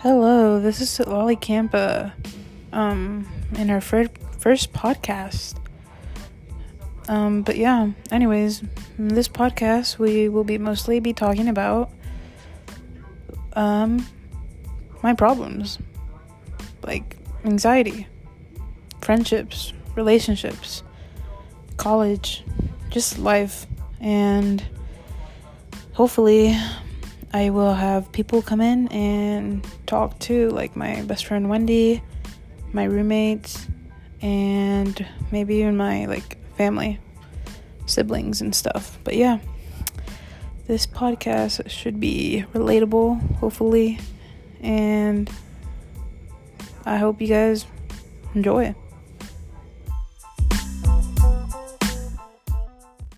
Hello, this is Lolly Campa, um, in our fir- first podcast. Um, but yeah, anyways, in this podcast we will be mostly be talking about um my problems, like anxiety, friendships, relationships, college, just life, and hopefully I will have people come in and talk to, like my best friend Wendy, my roommates, and maybe even my like family, siblings, and stuff. But yeah, this podcast should be relatable, hopefully, and I hope you guys enjoy it.